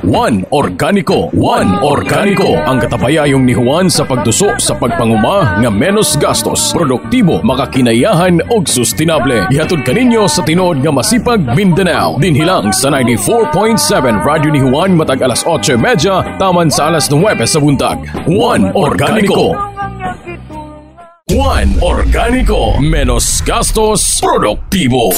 One Organico. One Organico. Ang katabayayong ni Juan sa pagtuso sa pagpanguma nga menos gastos, produktibo, makakinayahan og sustainable. Ihatod kaninyo sa tinuod nga masipag Mindanao. Dinhilang sa 94.7 Radyo ni Juan matag alas 8.30 taman sa alas 9 sa buntag. One Organico. One Organico. Menos gastos, produktibo.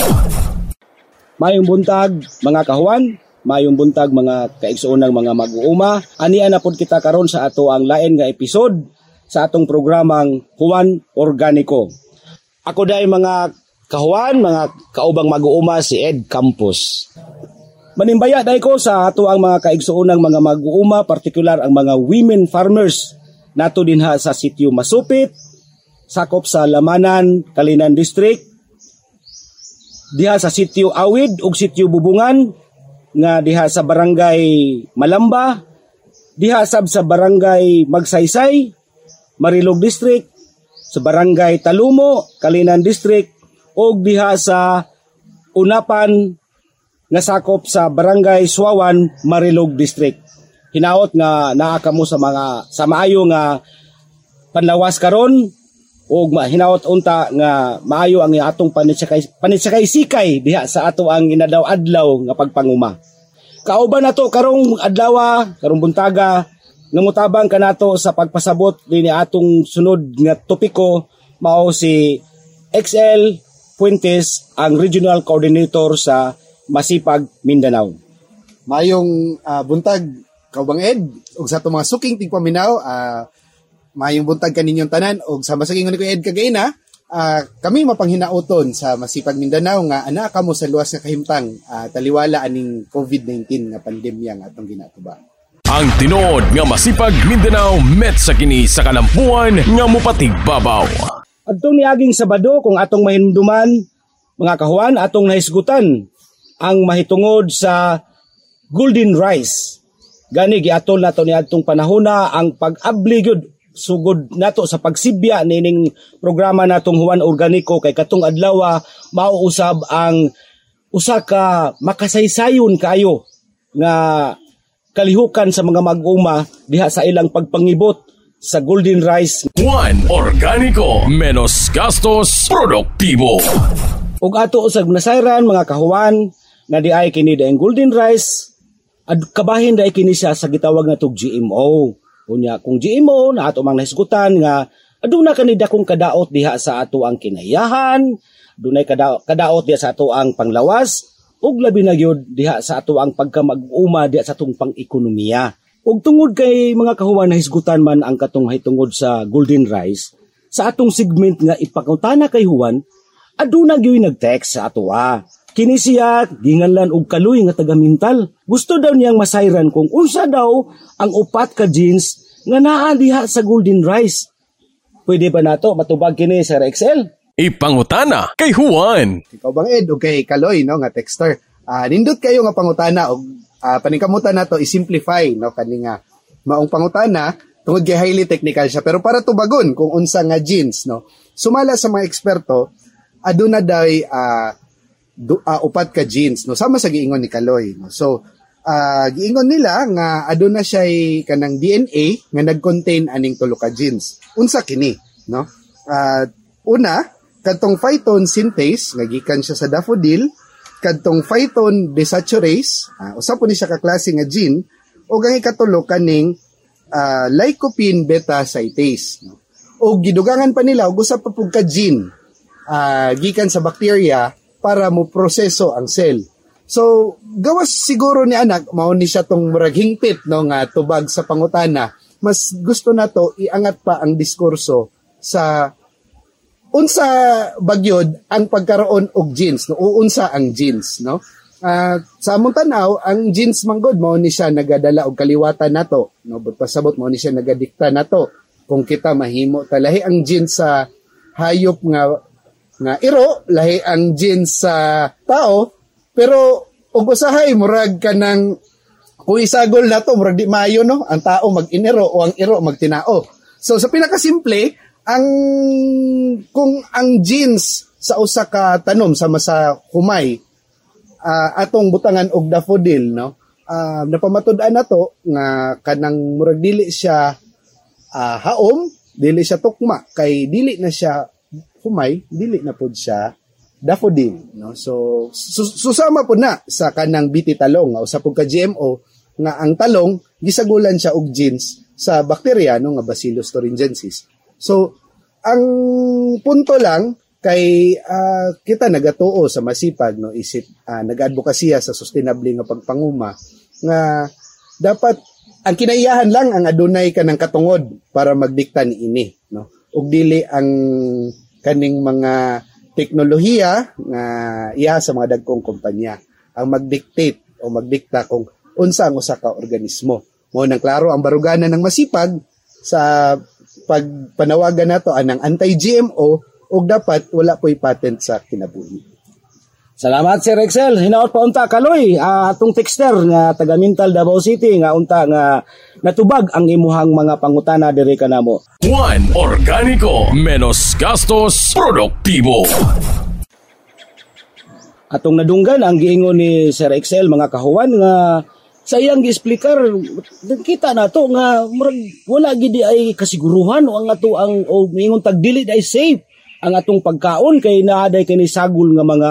Mayong buntag mga kahuan, mayong buntag mga kaigsuonang mga mag-uuma. Ania na pod kita karon sa ato ang lain nga episode sa atong programang Juan Organico. Ako dai mga kahuan, mga kaubang mag-uuma si Ed Campos. Manimbaya dai ko sa ato ang mga kaigsuonang mga mag-uuma, partikular ang mga women farmers nato dinha sa sitio Masupit, sakop sa Lamanan, Kalinan District, diha sa sitio Awid ug sitio Bubungan nga diha sa barangay Malamba, diha sab sa barangay Magsaysay, Marilog District, sa barangay Talumo, Kalinan District ug diha sa Unapan nga sakop sa barangay Suawan, Marilog District. Hinaot nga naa kamo sa mga sa maayo nga panlawas karon ug hinaot unta nga maayo ang atong panitsakay panitsakay sikay diha sa ato ang inadaw adlaw nga pagpanguma. Kauban nato karong adlaw, karong buntaga namutabang kanato sa pagpasabot dinhi atong sunod nga topiko mao si XL Fuentes ang regional coordinator sa Masipag Mindanao. Mayong uh, buntag kaubang Ed ug sa atong mga suking tigpaminaw uh, mayong buntag kaninyong tanan ug sa masaging ni ko Ed kagaina uh, kami mapanghinauton sa Masipag Mindanao nga ana kamo sa luwas nga kahimtang uh, taliwala aning COVID-19 nga pandemya nga atong ginatuba. Ang tinuod nga masipag Mindanao met sa kini sa kalampuan nga mupatigbabaw. Adtong niaging Sabado kung atong mahinumduman mga kahuan atong nahisgutan ang mahitungod sa golden rice. Gani giatol nato ni atong panahona ang pag-abli sugod nato sa pagsibya nining programa natong Juan Organico kay katong adlaw mauusab ang usa ka makasaysayon kayo nga kalihukan sa mga mag-uma diha sa ilang pagpangibot sa golden rice One Organico. Menos gastos, produktibo. ug ato usag nasayran mga kahuan na di ay kini daing golden rice ad kabahin dai kini siya sa gitawag na tog GMO unya kung GMO na ato mang nahisgutan nga aduna kani dakong kadaot diha sa ato ang kinayahan dunay kadaot, kadaot diha sa ato ang panglawas ug labi na gyud diha sa ato ang pagkamag-uma diha sa atong pang-ekonomiya ug tungod kay mga kahuan na hisgutan man ang katong tungod sa golden rice sa atong segment nga ipakutana kay Juan aduna gyud nag-text sa ato ah. Kini siya ginganlan og kaluy nga taga Mintal. Gusto daw niyang masayran kung unsa daw ang upat ka jeans nga naa diha sa Golden Rice. Pwede ba nato matubag kini sa Excel? Ipangutana kay Juan. Ikaw bang Ed o kay Kaloy no nga texter. Uh, nindot kayo nga pangutana og uh, paningkamutan nato i-simplify no kani nga maong pangutana tungod kay highly technical siya pero para tubagon kung unsa nga jeans no. Sumala sa mga eksperto aduna day uh, du, uh, upat ka jeans no? Sama sa giingon ni Kaloy no? So uh, giingon nila nga aduna siya kanang DNA nga nag-contain aning tulo ka genes unsa kini no? Uh, una kadtong phyton synthase nga gikan siya sa daffodil kadtong phyton desaturase uh, usa po ni siya ka klase nga gene o ang ikatulo kaning uh, lycopene beta cytase no? o gidugangan pa nila og usa pa pug ka gene uh, gikan sa bacteria para mo proseso ang cell. So, gawas siguro ni anak, mao ni siya tong murag hingpit no nga tubag sa pangutana. Mas gusto na to iangat pa ang diskurso sa unsa bagyod ang pagkaroon og genes no uunsa ang genes no uh, sa among tanaw ang genes manggod mao ni siya nagadala og kaliwatan nato no but pasabot mao ni siya nagadikta nato kung kita mahimo talahi ang genes sa hayop nga nga iro lahi ang genes sa tao pero ug usahay murag kanang kung isagol na to murag di mayo no? Ang tao mag-iniro o ang iro magtinao. So sa pinaka simple ang kung ang genes sa usa ka tanom sama sa humay uh, atong butangan og daffodil no? Uh, napamatud-an nato nga kanang murag dili siya uh, haom, dili siya tukma kay dili na siya humay, dili na pud siya daffodil no? So sus- susama po na sa kanang biti talong o sa pagka GMO nga ang talong gisagulan siya og genes sa bakterya no nga Bacillus thuringiensis. So ang punto lang kay uh, kita nagatuo sa masipag no isip uh, nag-advokasya sa sustainable nga pagpanguma nga dapat ang kinaiyahan lang ang adunay ka ng katungod para magdikta ni ini no? Ug dili ang kaning mga teknolohiya nga iya sa mga dagkong kumpanya ang magdictate o magdikta kung unsa ang usa ka organismo mo nang klaro ang baruganan ng masipag sa pagpanawagan nato anang anti-GMO ug dapat wala po'y patent sa kinabuhi. Salamat Sir Excel. Hinaot pa unta kaloy uh, atong texter nga taga Mintal Davao City nga unta nga natubag ang imuhang mga pangutana diri kanamo. One Organico menos gastos produktibo. Atong nadunggan ang giingon ni Sir Excel mga kahuan nga sa iyang gi-explicar kita na to nga murag wala gid ay kasiguruhan o ang ato ang o mingon tag dili ay safe ang atong pagkaon kay naaday kini sagol nga mga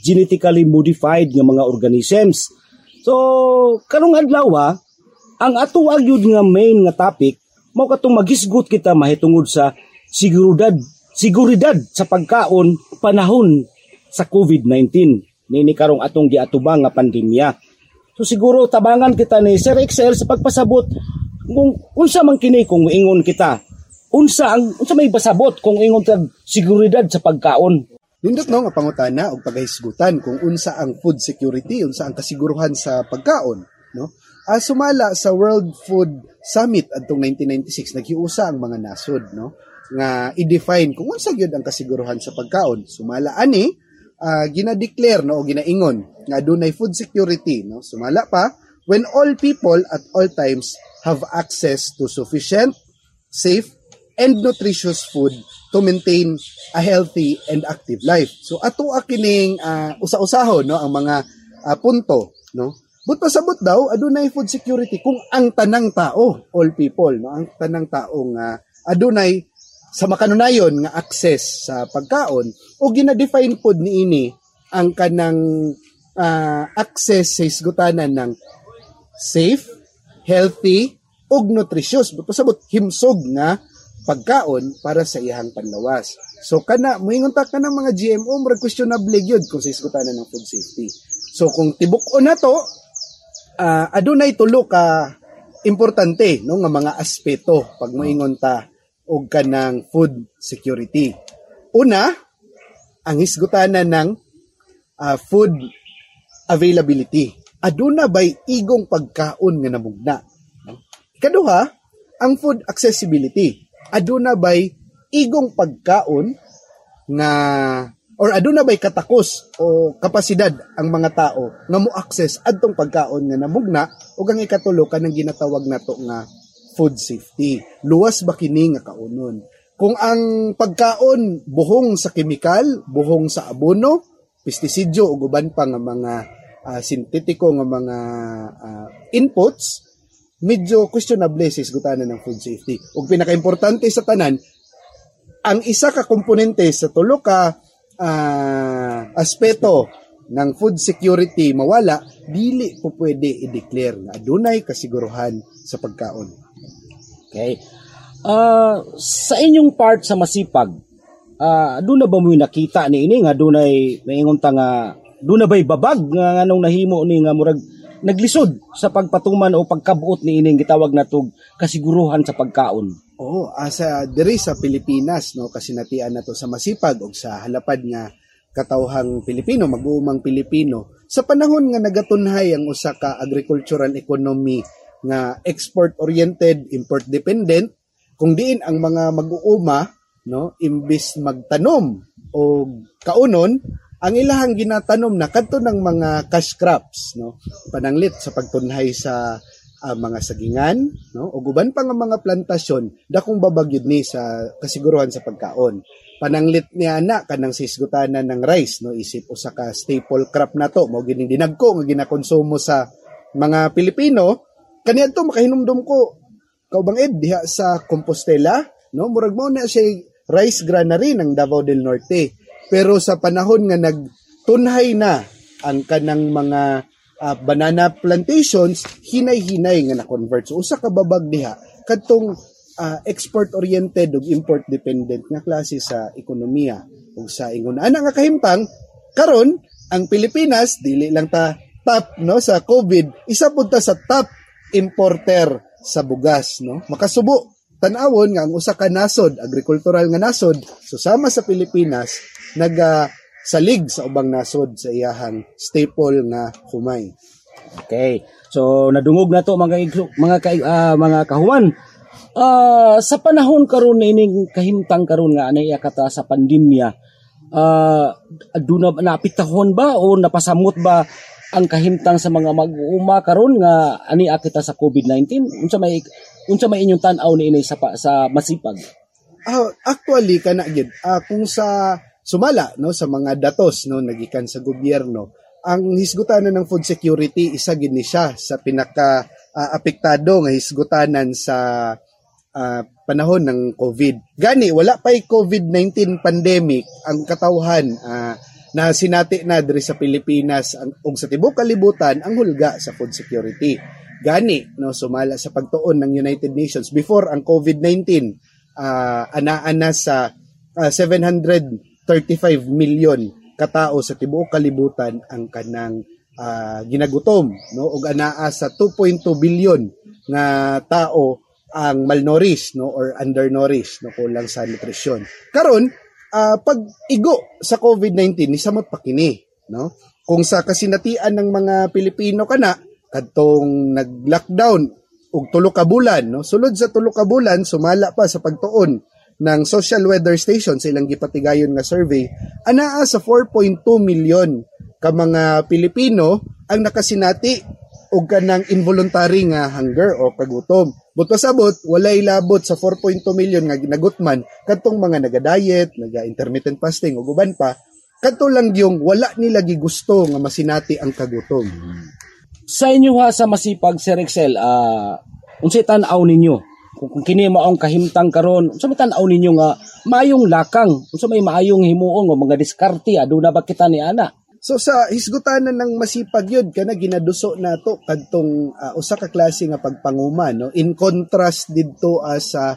genetically modified nga mga organisms. So, karong adlaw ang ato agyud nga main nga topic mao katong magisgot kita mahitungod sa siguridad siguridad sa pagkaon panahon sa COVID-19 nini karong atong giatubang nga pandemya. So siguro tabangan kita ni Sir Excel sa pagpasabot kung unsa man kini kung ingon kita unsa ang unsa may basabot kung ingon tag seguridad sa pagkaon Nindot no nga pangutana og paghisgutan kung unsa ang food security, unsa ang kasiguruhan sa pagkaon, no? Uh, sumala sa World Food Summit adtong 1996 naghiusa ang mga nasod, no? nga i-define kung unsa gyud ang kasiguruhan sa pagkaon. Sumala ani uh, gina-declare no o ginaingon nga dunay food security, no? Sumala pa when all people at all times have access to sufficient, safe and nutritious food to maintain a healthy and active life. So ato akining uh, usa-usahon no ang mga uh, punto no. But pasabot daw adunay food security kung ang tanang tao, all people no, ang tanang tao nga adunay sa makanunayon nga access sa pagkaon o gina-define pod niini ang kanang uh, access sa isgutanan ng safe, healthy, ug nutritious. But pasabot himsog nga pagkaon para sa iyang panlawas. So kana moingon ta kana mga GMO murag questionable gyud kung sa iskutanan ng food safety. So kung tibuk-on na to, uh, adunay tulo ka importante no nga mga aspeto pag moingon ta og kanang food security. Una, ang hisgutanan ng uh, food availability. Aduna bay igong pagkaon nga namugna. Ikaduha, ang food accessibility aduna bay igong pagkaon nga or aduna bay katakos o kapasidad ang mga tao nga mo access adtong pagkaon nga namugna ug ang ikatulo kanang ginatawag nato nga food safety. Luwas ba kini nga kaunon? Kung ang pagkaon buhong sa kemikal buhong sa abono pestisidyo ug uban pa nga mga uh, sintetiko nga mga uh, inputs medyo questionable sa isgutanan ng food safety. Ug pinakaimportante sa tanan, ang isa ka komponente sa tulo ka uh, aspeto ng food security mawala, dili po pwede i-declare nga adunay kasiguruhan sa pagkaon. Okay. Uh, sa inyong part sa masipag, uh, doon na ba mo nakita ni ini nga dunay maingon ta nga doon na ba'y babag nga anong nahimo ni nga murag naglisod sa pagpatuman o pagkabuot ni ining gitawag na tug kasiguruhan sa pagkaon. Oo, asa diri sa Pilipinas no kasi natian nato sa masipag og sa halapad nga katawhang Pilipino, mag-uumang Pilipino sa panahon nga nagatunhay ang usa ka agricultural economy nga export oriented, import dependent kung diin ang mga mag-uuma no imbis magtanom o kaunon ang ilahang ginatanom na kadto ng mga cash crops no? Pananglit sa pagtunhay sa uh, mga sagingan no? Ug uban pa nga mga plantasyon dakong babagyod ni sa kasiguruhan sa pagkaon. Pananglit niya na kanang sisgutanan ng rice no? Isip usa ka staple crop na to. Mao gining dinagko nga ginakonsumo sa mga Pilipino. Kaniadto makahinumdum ko. Kaubang ed diha sa Compostela no? Murag mo na siya rice granary ng Davao del Norte pero sa panahon nga nagtunhay na ang kanang mga uh, banana plantations hinay-hinay nga na-convert. So usa ka babag diha. Kadtong uh, export-oriented ug import-dependent nga klase sa ekonomiya ug sa ingon. Ana nga kahimtang karon ang Pilipinas dili lang ta top no sa COVID isa pud ta sa top importer sa bugas no? Makasubo tan-awon nga ang usa ka nasod agricultural nga nasod susama sa Pilipinas nag uh, salig sa ubang nasod sa iyahang staple nga humay. Okay. So nadungog na to mga mga uh, mga kahuman. Uh, sa panahon karon ining kahimtang karon nga anay kata sa pandemya uh, aduna napitahon ba o napasamot ba ang kahimtang sa mga mag-uuma karon nga ani akita sa COVID-19 unsa may unsa may inyong tan-aw ni inay sa sa masipag? Uh, actually kana gid uh, kung sa sumala no sa mga datos no nagikan sa gobyerno ang hisgutanan ng food security isa gid ni siya sa pinaka uh, apektado nga hisgutanan sa uh, panahon ng COVID. Gani wala pa'y COVID-19 pandemic ang katawhan uh, na sinati na diri sa Pilipinas ang ug sa tibuok kalibutan ang hulga sa food security. Gani no sumala sa pagtuon ng United Nations before ang COVID-19 uh, anaan na sa uh, 735 million katao sa tibuok kalibutan ang kanang uh, ginagutom no? Ug anaa sa 2.2 billion nga tao ang malnourished no? Or undernourished no? Kulang sa nutrisyon. Karon uh, pag igo sa COVID-19 ni samot pa kini no? Kung sa kasinatian ng mga Pilipino kana kadtong nag-lockdown og tulo ka bulan no? Sulod sa tulo ka bulan sumala pa sa pagtuon ng social weather station sa ilang gipatigayon nga survey anaa sa 4.2 million ka mga Pilipino ang nakasinati og kanang involuntary nga hunger o kagutom. Buto sabot, walay labot sa 4.2 million nga ginagutman kadtong mga naga-diet, naga-intermittent fasting ug uban pa, kadto lang yung wala nila gigusto nga masinati ang kagutom. Sa inyo ha sa masipag Sir Excel, uh, unsay tan-aw ninyo? Kung, kung kini maong kahimtang karon, unsa may tan-aw ninyo nga maayong lakang, unsa may maayong himuon nga mga diskarte? Aduna ba kita ni ana? So sa hisgutanan ng masipag yun kana ginaduso nato kadtong uh, usa ka klase nga pagpanguma no? In contrast didto uh, sa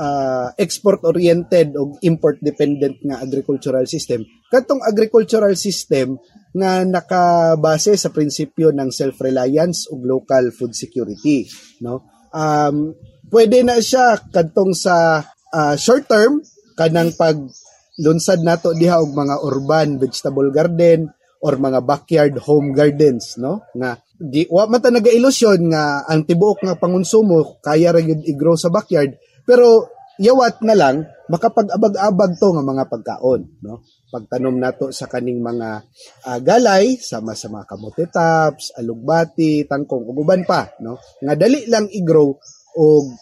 uh, export oriented o import dependent nga agricultural system. Kadtong agricultural system nga nakabase sa prinsipyo ng self-reliance ug local food security no? Um pwede na siya kadtong sa uh, short term kanang pag lunsad nato diha og mga urban vegetable garden or mga backyard home gardens no? Nga di wa man naga-ilusyon nga ang tibuok nga pangonsumo kaya ra gyud i-grow sa backyard. Pero yawat na lang makapag-abag-abag to nga mga pagkaon no? Pagtanom nato sa kaning mga uh, galay sama sa mga kamote tops, alugbati, tangkong ug uban pa no? Nga dali lang i-grow og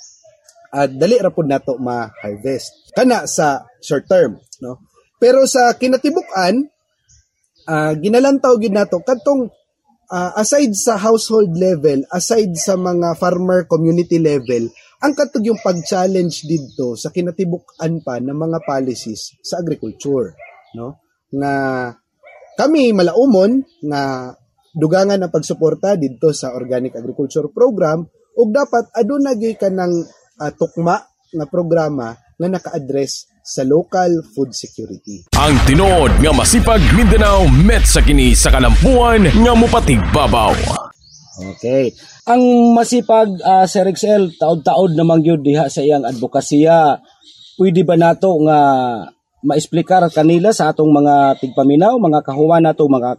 uh, dali ra pud nato ma-harvest. Kana sa short term no? Pero sa kinatibuk-an uh, ginalantaw gid nato kadtong uh, aside sa household level aside sa mga farmer community level ang katog yung pag-challenge didto sa kinatibuk-an pa ng mga policies sa agriculture no? Nga kami malaumon nga dugangan ang pagsuporta didto sa organic agriculture program ug dapat aduna gyud kanang uh, tukma nga programa nga naka-address sa local food security. Ang tinod nga masipag Mindanao met sa kini sa kalampuan nga mupatig babaw. Okay. Ang masipag uh, Sir XL taod-taod namang gyud diha sa iyang advokasya. Pwede ba nato nga maesplikar kanila sa atong mga tigpaminaw, mga kahuman nato, mga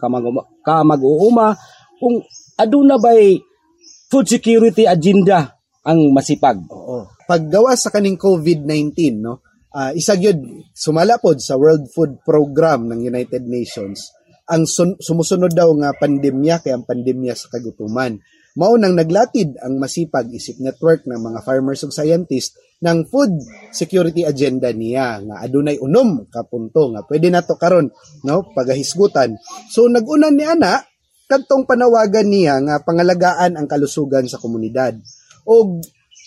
kamag-uuma kung aduna ba'y food security agenda ang masipag. Oo. Paggawa sa kaning COVID-19, no, uh, isa gyud sumala pod sa World Food Program ng United Nations ang sun- sumusunod daw nga pandemya kay ang pandemya sa kagutuman mao nang naglatid ang masipag isip network ng mga farmers ug scientists ng food security agenda niya nga adunay unom ka punto nga pwede nato karon no pagahisgutan so nagunan ni ana kadtong panawagan niya nga pangalagaan ang kalusugan sa komunidad. O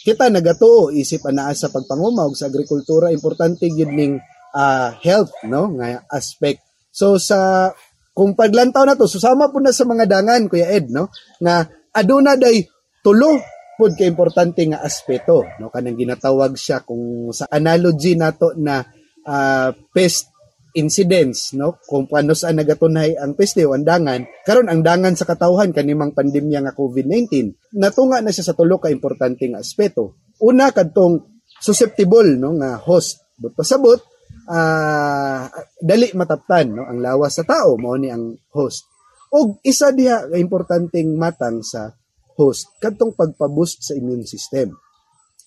kita nagato isip anaa sa pagpangumawag sa agrikultura importante gid ning uh, health no nga aspect. So sa kung paglantaw na to susama po na sa mga dangan Kuya Ed no nga aduna day tulo pud kay importante nga aspeto no kanang ginatawag siya kung sa analogy nato na uh, pest incidents no? Kung paano sa nagatunay ang peste o andangan karon ang dangan sa katawhan kanimang pandemya nga COVID-19 natunga na siya sa tulo ka importanteng aspeto. Una kadtong susceptible no nga host. But pasabot uh, dali mataptan no ang lawas sa tao. Mao ni ang host. Og isa diha ka importanteng matang sa host kadtong pagpa-boost sa immune system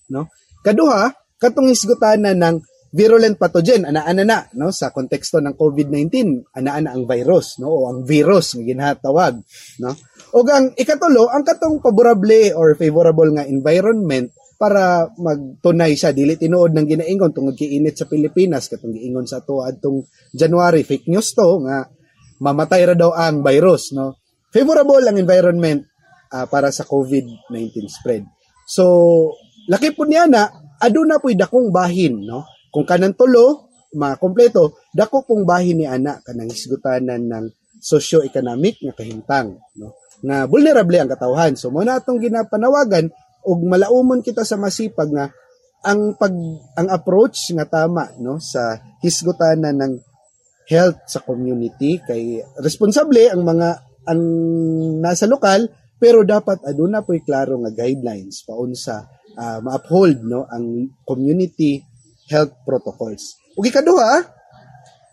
no? Kaduha katong isgutanan ng virulent pathogen ana-ana na no? Sa konteksto ng COVID-19 ana-ana ang virus no? O ang virus nga ginhatawag no? Ug ang ikatulo ang katong favorable or favorable nga environment para magtunay siya. Dili tinuod ng ginaingon tungod kay init sa Pilipinas katong giingon sa ato adtong January. Fake news to nga mamatay ra daw ang virus no? Favorable ang environment uh, para sa COVID-19 spread. So laki po niya na aduna po'y dakong bahin no kung kanan tulo, makompleto, dako pong bahin ni ana kanang hisgutanan ng socio-economic nga kahimtang, no? Nga vulnerable ang katawhan. So mo na ginapanawagan ug malaumon kita sa masipag nga ang pag ang approach nga tama no sa hisgutanan ng health sa community kay responsable ang mga ang nasa lokal pero dapat aduna po'y klaro nga guidelines paunsa uh, ma-uphold no ang community health protocols. Ug ikaduha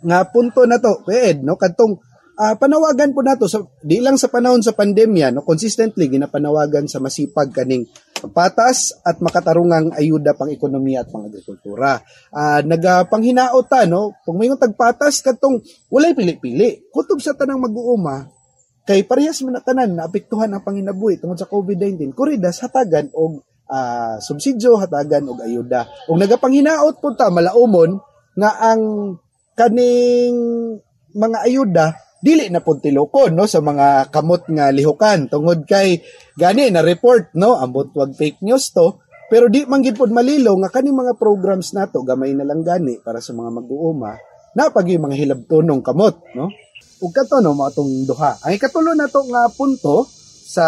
nga punto na to, Ed, no kadtong uh, panawagan po nato so di lang sa panahon sa pandemya no consistently ginapanawagan sa masipag kaning patas at makatarungang ayuda pang ekonomiya at pang agrikultura. Uh, nagapanghinao ta no kung may tagpatas kadtong walay pili-pili. Kutob sa tanang mag-uuma kay parehas man tanan na apektuhan ang panginabuhi tungod sa COVID-19. Kuridas hatagan og uh, subsidyo hatagan og ayuda. Ug nagapanghinaot po ta malaumon nga ang kaning mga ayuda dili na pud tilokon no sa mga kamot nga lihukan tungod kay gani na report no ambot wag fake news to pero di man gid pud malilo nga kaning mga programs nato gamay na lang gani para sa mga mag-uuma na pagi mga hilabtonong kamot no. Ug kato no mga tong duha ang ikatulo nato nga punto sa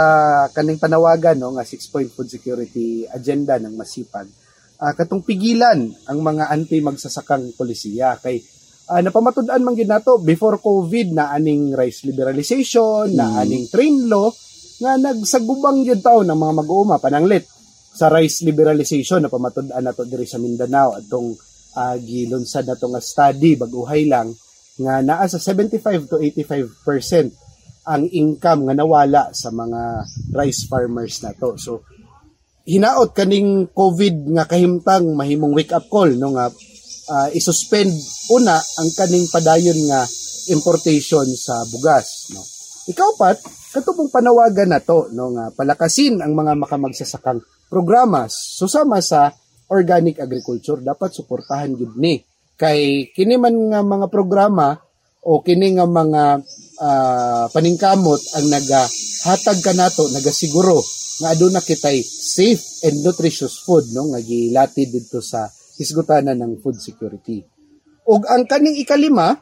kaning panawagan no nga 6-point food security agenda ng masipag uh, katong pigilan ang mga anti magsasakang polisiya kay uh, napamatud-an man gid nato before covid na aning rice liberalization hmm. na aning train law nga nagsagubang gyud taw ng mga mag-uuma pananglit sa rice liberalization na pamatud-an nato diri sa Mindanao atong uh, gilunsad nato nga study baguhay lang nga naa sa 75 to 85 percent ang income nga nawala sa mga rice farmers na to. So hinaot kaning COVID nga kahimtang mahimong wake up call no nga uh, isuspend una ang kaning padayon nga importation sa bugas no. Ikaw pat katubong panawagan na to no nga palakasin ang mga makamagsasakang programa susama sa organic agriculture dapat suportahan gid ni kay kini man nga mga programa o kini nga mga uh, paningkamot ang nagahatag ka nato nagasiguro nga aduna kitay safe and nutritious food no? Nga gilatid didto sa hisgutanan ng food security. Ug ang kaning ikalima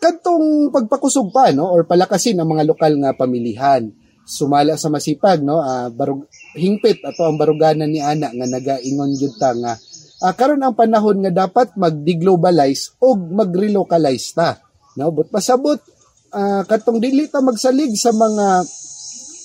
kadtong pagpakusog pa no? Or palakasin ang mga lokal nga pamilihan. Sumala sa masipag no? Uh, barug hingpit ato ang baruganan ni ana nga nagaingon jud ta nga uh, karon ang panahon nga dapat mag-deglobalize o mag-relocalize ta. No? But pasabot uh, katong dili ta magsalig sa mga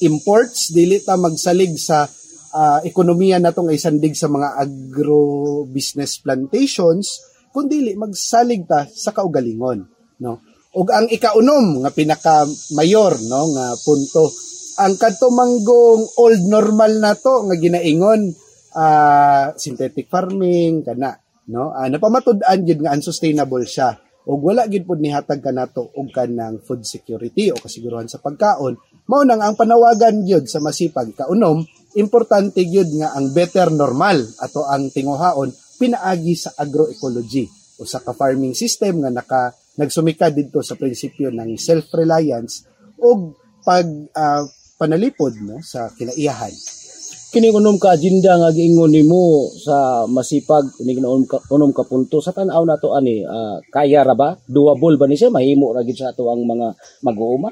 imports, dili ta magsalig sa uh, ekonomiya natong isandig sa mga agro business plantations, kundi magsalig ta sa kaugalingon, no? Ug ang ikaunom nga pinaka mayor no nga punto ang katumanggong old normal nato nga ginaingon uh, synthetic farming kana no uh, napamatud-an gyud nga unsustainable siya ug wala gid pud nihatag kanato og kanang food security o kasiguruhan sa pagkaon mao nang ang panawagan gyud sa masipag kaunom importante gyud nga ang better normal ato ang tinguhaon pinaagi sa agroecology o sa ka-farming system nga naka nagsumika didto sa prinsipyo ng self-reliance ug pag ah, panalipod no sa kinaiyahan. Kini unom ka agenda nga giingon nimo sa masipag kini unom ka unom ka punto sa tan-aw nato ani ah, kaya ra ba? Doable ba ni siya mahimo ra gid sa ato ang mga mag-uuma?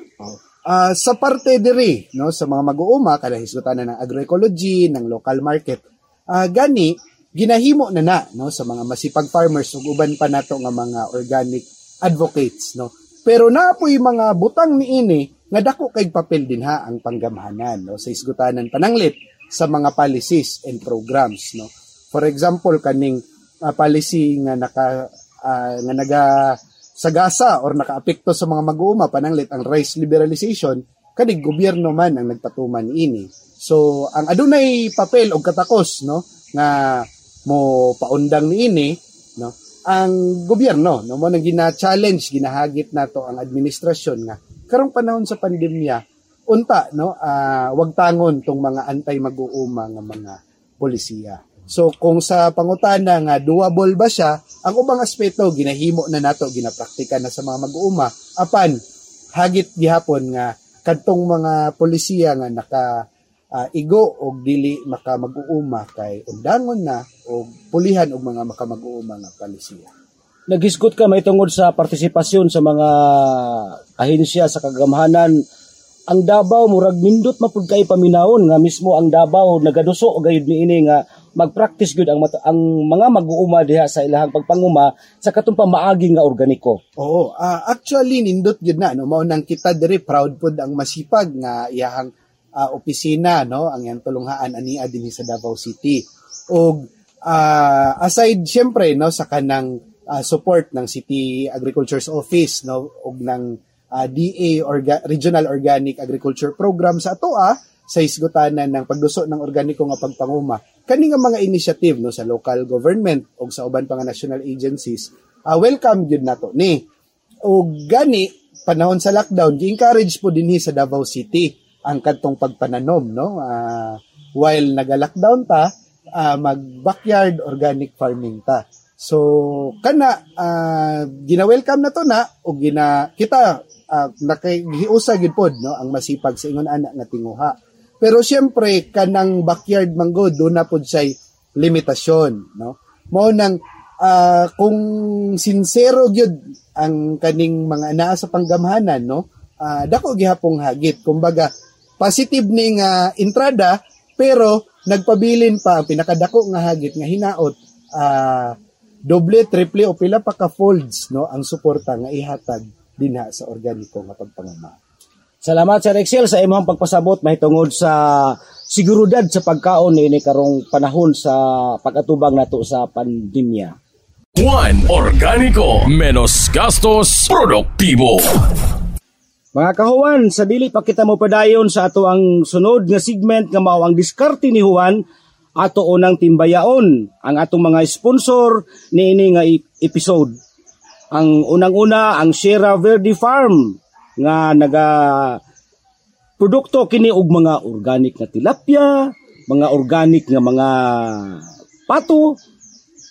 Ah, sa parte diri no sa mga mag-uuma kada hisgutan na ng agroecology ng local market ah, gani ginahimo na na no sa mga masipag farmers ug uban pa nato nga mga organic advocates no pero naapoy mga butang niini nga dako kay papel din ha ang panggamhanan no sa isgutanan pananglit sa mga policies and programs no? For example kaning ah, policy nga naka ah, nga naga sagasa or nakaapekto sa mga mag-uuma pananglit ang rice liberalization kanig gobyerno man ang nagpatuman ini. So ang adunay papel og katakos no nga mo paundang niini no ang gobyerno no mo nang gina-challenge ginahagit nato ang administrasyon nga. Karong panahon sa pandemya unta no? Ah, wag tangon tong mga antay mag-uuma nga mga polisiya. So kung sa pangutana nga doable ba siya ang ubang aspeto ginahimo na nato ginapraktika na sa mga mag-uuma. Apan hagit gihapon nga kadtong mga polisiya nga naka ah, igo og dili maka mag-uuma kay undangon na og pulihan og mga maka mag-uuma nga polisiya. Naghisgot ka may tungod sa partisipasyon sa mga ahensya sa kagamhanan ang Davao murag nindot mapud kay paminawon nga mismo ang Davao nagaduso gayud niini nga mag-practice gyud ang ang mga mag-uuma diha sa ilahang pagpanguma sa katong pamaagi nga organiko. Oo, ah, actually nindot gyud na no mao nang kita diri proud pud ang masipag nga iyahang ah, opisina no ang iyang tulunghaan ania dinhi sa Davao City. Og ah, aside syempre no sa kanang ah, support ng City Agriculture's Office no og ng ah, DA Orga- Regional Organic Agriculture Program sa atoa sa isgutanan ng pagduso ng organiko nga pagpanguma. Kani nga mga initiative no sa local government o sa uban pa nga national agencies ah, welcome gyud nato ni. O gani panahon sa lockdown gi-encourage po dinhi sa Davao City ang kadtong pagpananom no? Ah, while naga-lockdown ta ah, mag backyard organic farming ta so kana ah, gina-welcome na to na o gina kita uh, nakigiusa gid pod no ang masipag sa ingon ana nga tinguha. Pero siyempre kanang backyard manggod do na pod say limitasyon no? Mo nang ah, kung sincero gyud ang kaning mga naa sa panggamhanan no? Ah, dako gihapong hagit. Kumbaga positive ni nga entrada pero nagpabilin pa ang pinakadako nga hagit nga hinaot ah, doble triple o pila pa ka folds no ang suporta nga ihatag dinha sa organiko nga pagpanguma Salamat Sir Excel sa imong pagpasabot mahitungod sa seguridad sa pagkaon niini karong panahon sa pag-atubang nato sa pandemya. Juan Organico, menos gastos, produktibo. Mga kahuwan, sa dili pa kita mo padayon sa ato ang sunod nga segment nga mao ang diskarte ni Juan ato unang timbayaon ang atong mga sponsor niini nga episode. Ang unang-una ang Sierra Verde Farm nga naga produkto kini og mga organic nga tilapia, mga organic nga mga pato,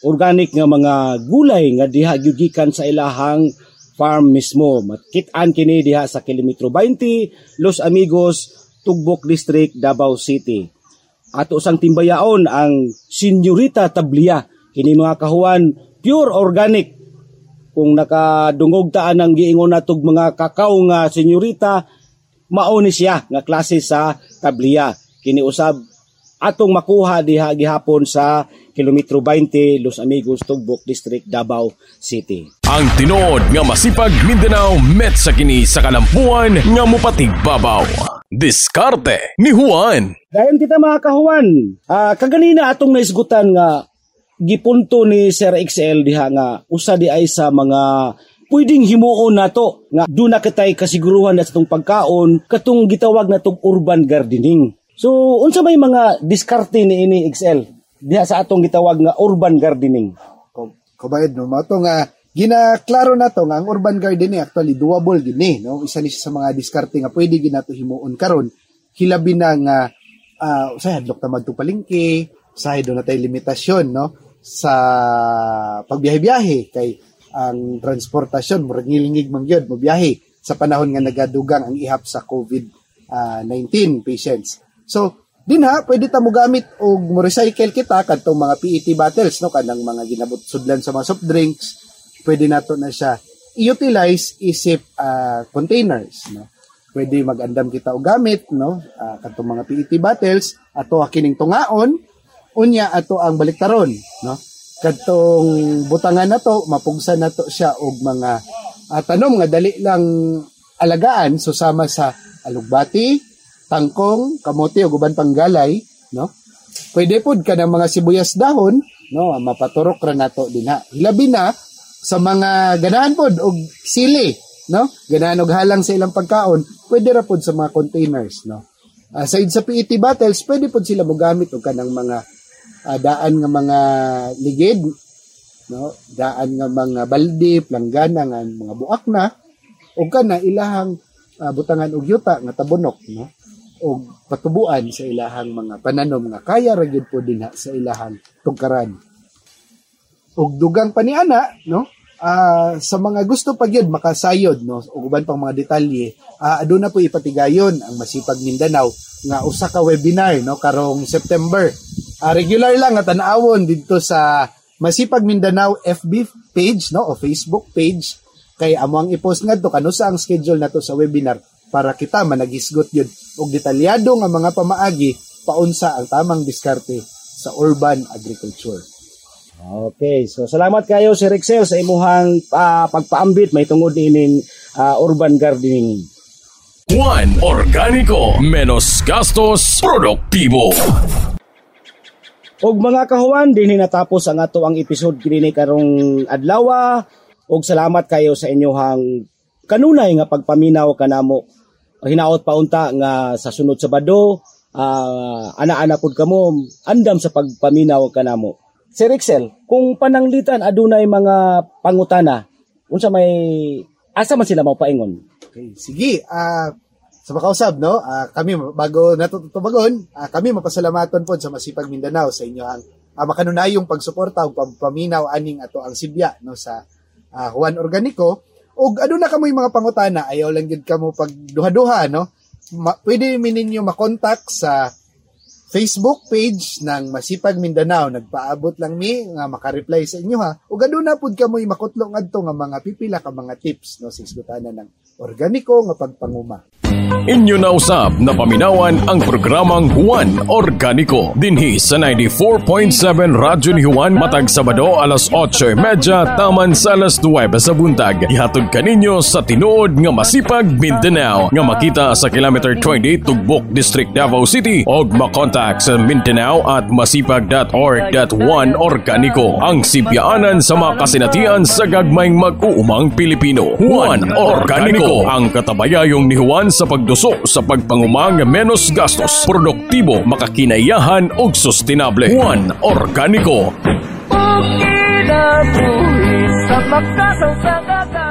organic nga mga gulay nga diha gyugikan sa ilahang farm mismo. Matkit-an kini diha sa kilometro 20, Los Amigos, Tugbok District, Davao City. Ato sang timbayaon ang Senyorita Tablia. Kini mga kahuan, pure organic. Kung nakadungog taan ang giingon natog mga kakao nga senyorita, mao ni siya nga klase sa Tablia. Kini usab atong makuha diha gihapon sa kilometro 20 Los Amigos Tugbok District Davao City. Ang tinod nga masipag Mindanao met sa kini sa kalampuan nga mupatig babaw. Diskarte ni Juan. Dayon kita mga kahuan, ah, kaganina atong naisgutan nga gipunto ni Sir XL diha nga usa di ay sa mga pwedeng himuon nato nga do na kitay kasiguruhan na sa itong pagkaon katong gitawag natong urban gardening. So unsa may mga diskarte ni ini XL diha sa atong gitawag nga urban gardening? Kabayad no mato nga ginaklaro na to nga ang urban gardening actually doable gini no isa ni sa mga diskarte nga pwede ginato himuon karon hilabi na nga uh, usahay hadlok ta madto usahay do na tay limitasyon no sa pagbiyahe-biyahe kay ang transportasyon murag ngilingig man gyud mobiyahe sa panahon nga nagadugang ang ihap sa COVID ah, 19 patients. So, din ha, pwede ta mo gamit og mo recycle kita kadtong mga PET bottles no kanang mga ginabot sudlan sa mga soft drinks. Pwede nato na siya i-utilize isip ah, containers no. Pwede magandam kita og gamit no ah, kadtong mga PET bottles ato kining tungaon unya ato ang baliktaron no. Kadtong butangan nato mapugsa nato siya og mga uh, tanom nga dali lang alagaan susama sa alugbati, tangkong, kamote o guban panggalay, no? Pwede pod ka mga sibuyas dahon, no? Mapaturok ra nato dinha. Hilabi na sa mga ganahan pod og sili, no? Ganahan og halang sa ilang pagkaon, pwede ra pod sa mga containers, no? Aside sa PET bottles, pwede pod sila mogamit og kanang mga uh, daan nga mga ligid, no? Daan nga mga balde, planggana nga mga buak na, o kana ilahang uh, butangan og yuta nga tabunok, no? og patubuan sa ilahang mga pananom nga kaya ra gyud po dinha sa ilahang tungkaran. Og dugang paniana, no? Uh, sa mga gusto pa gyud makasayod no? Ug uban pang mga detalye. Uh, aduna po ipatigayon ang Masipag Mindanao nga usa ka webinar no? Karong September. Uh, regular lang nga tan-awon dito sa Masipag Mindanao FB page no? O Facebook page. Kay amo ang i-post ngadto kano sa ang schedule nato sa webinar para kita managisgot yun. Og detalyado nga mga pamaagi paunsa ang tamang diskarte sa urban agriculture. Okay, so salamat kayo si Rexel sa imuhang uh, pagpaambit may tungod ining uh, urban gardening. One Organico, menos gastos, produktibo. Og mga kahuan, dinhi natapos ang ato ang episode kini karong adlaw. Og salamat kayo sa inyong kanunay nga pagpaminaw kanamo hinaot pa unta nga sa sunod sa bado uh, ana-ana pud kamo andam sa pagpaminaw kanamo Sir Excel kung pananglitan adunay mga pangutana unsa may asa man sila paingon okay sige uh, sa makausab no? Uh, kami bago natutubagon uh, kami mapasalamaton pod sa Masipag Mindanao sa inyo ang uh, makanunayong pagsuporta ug pagpaminaw aning ato ang sibya no sa uh, Juan Organico. Og ano na kamoy mga pangutana, ayaw lang gid kamo pag duha-duha, no? Ma- pwede mi ninyo makontak sa Facebook page ng Masipag Mindanao. Nagpaabot lang mi nga maka-reply sa inyo ha. Ug aduna pud kamoy makutlo ngadto nga mga pipila ka mga tips no sa isgutana ng organiko nga pagpanguma. Inyo na usab na paminawan ang programang Juan Organico dinhi sa 94.7 Radyo ni Juan matag Sabado alas 8:30 taman sa alas 9 sa buntag. Ihatod kaninyo sa tinuod nga masipag Mindanao nga makita sa kilometer 20 Tugbok District Davao City og makontak sa Mindanao at masipag.org.1 Organico ang sipyaanan sa mga kasinatian sa gagmayng mag-uumang Pilipino. Juan Organico ang katabayayong ni Juan sa pagduso sa pagpangumang menos gastos, produktibo, makakinayahan ug sustainable. Juan Organico. Okay na sa makasang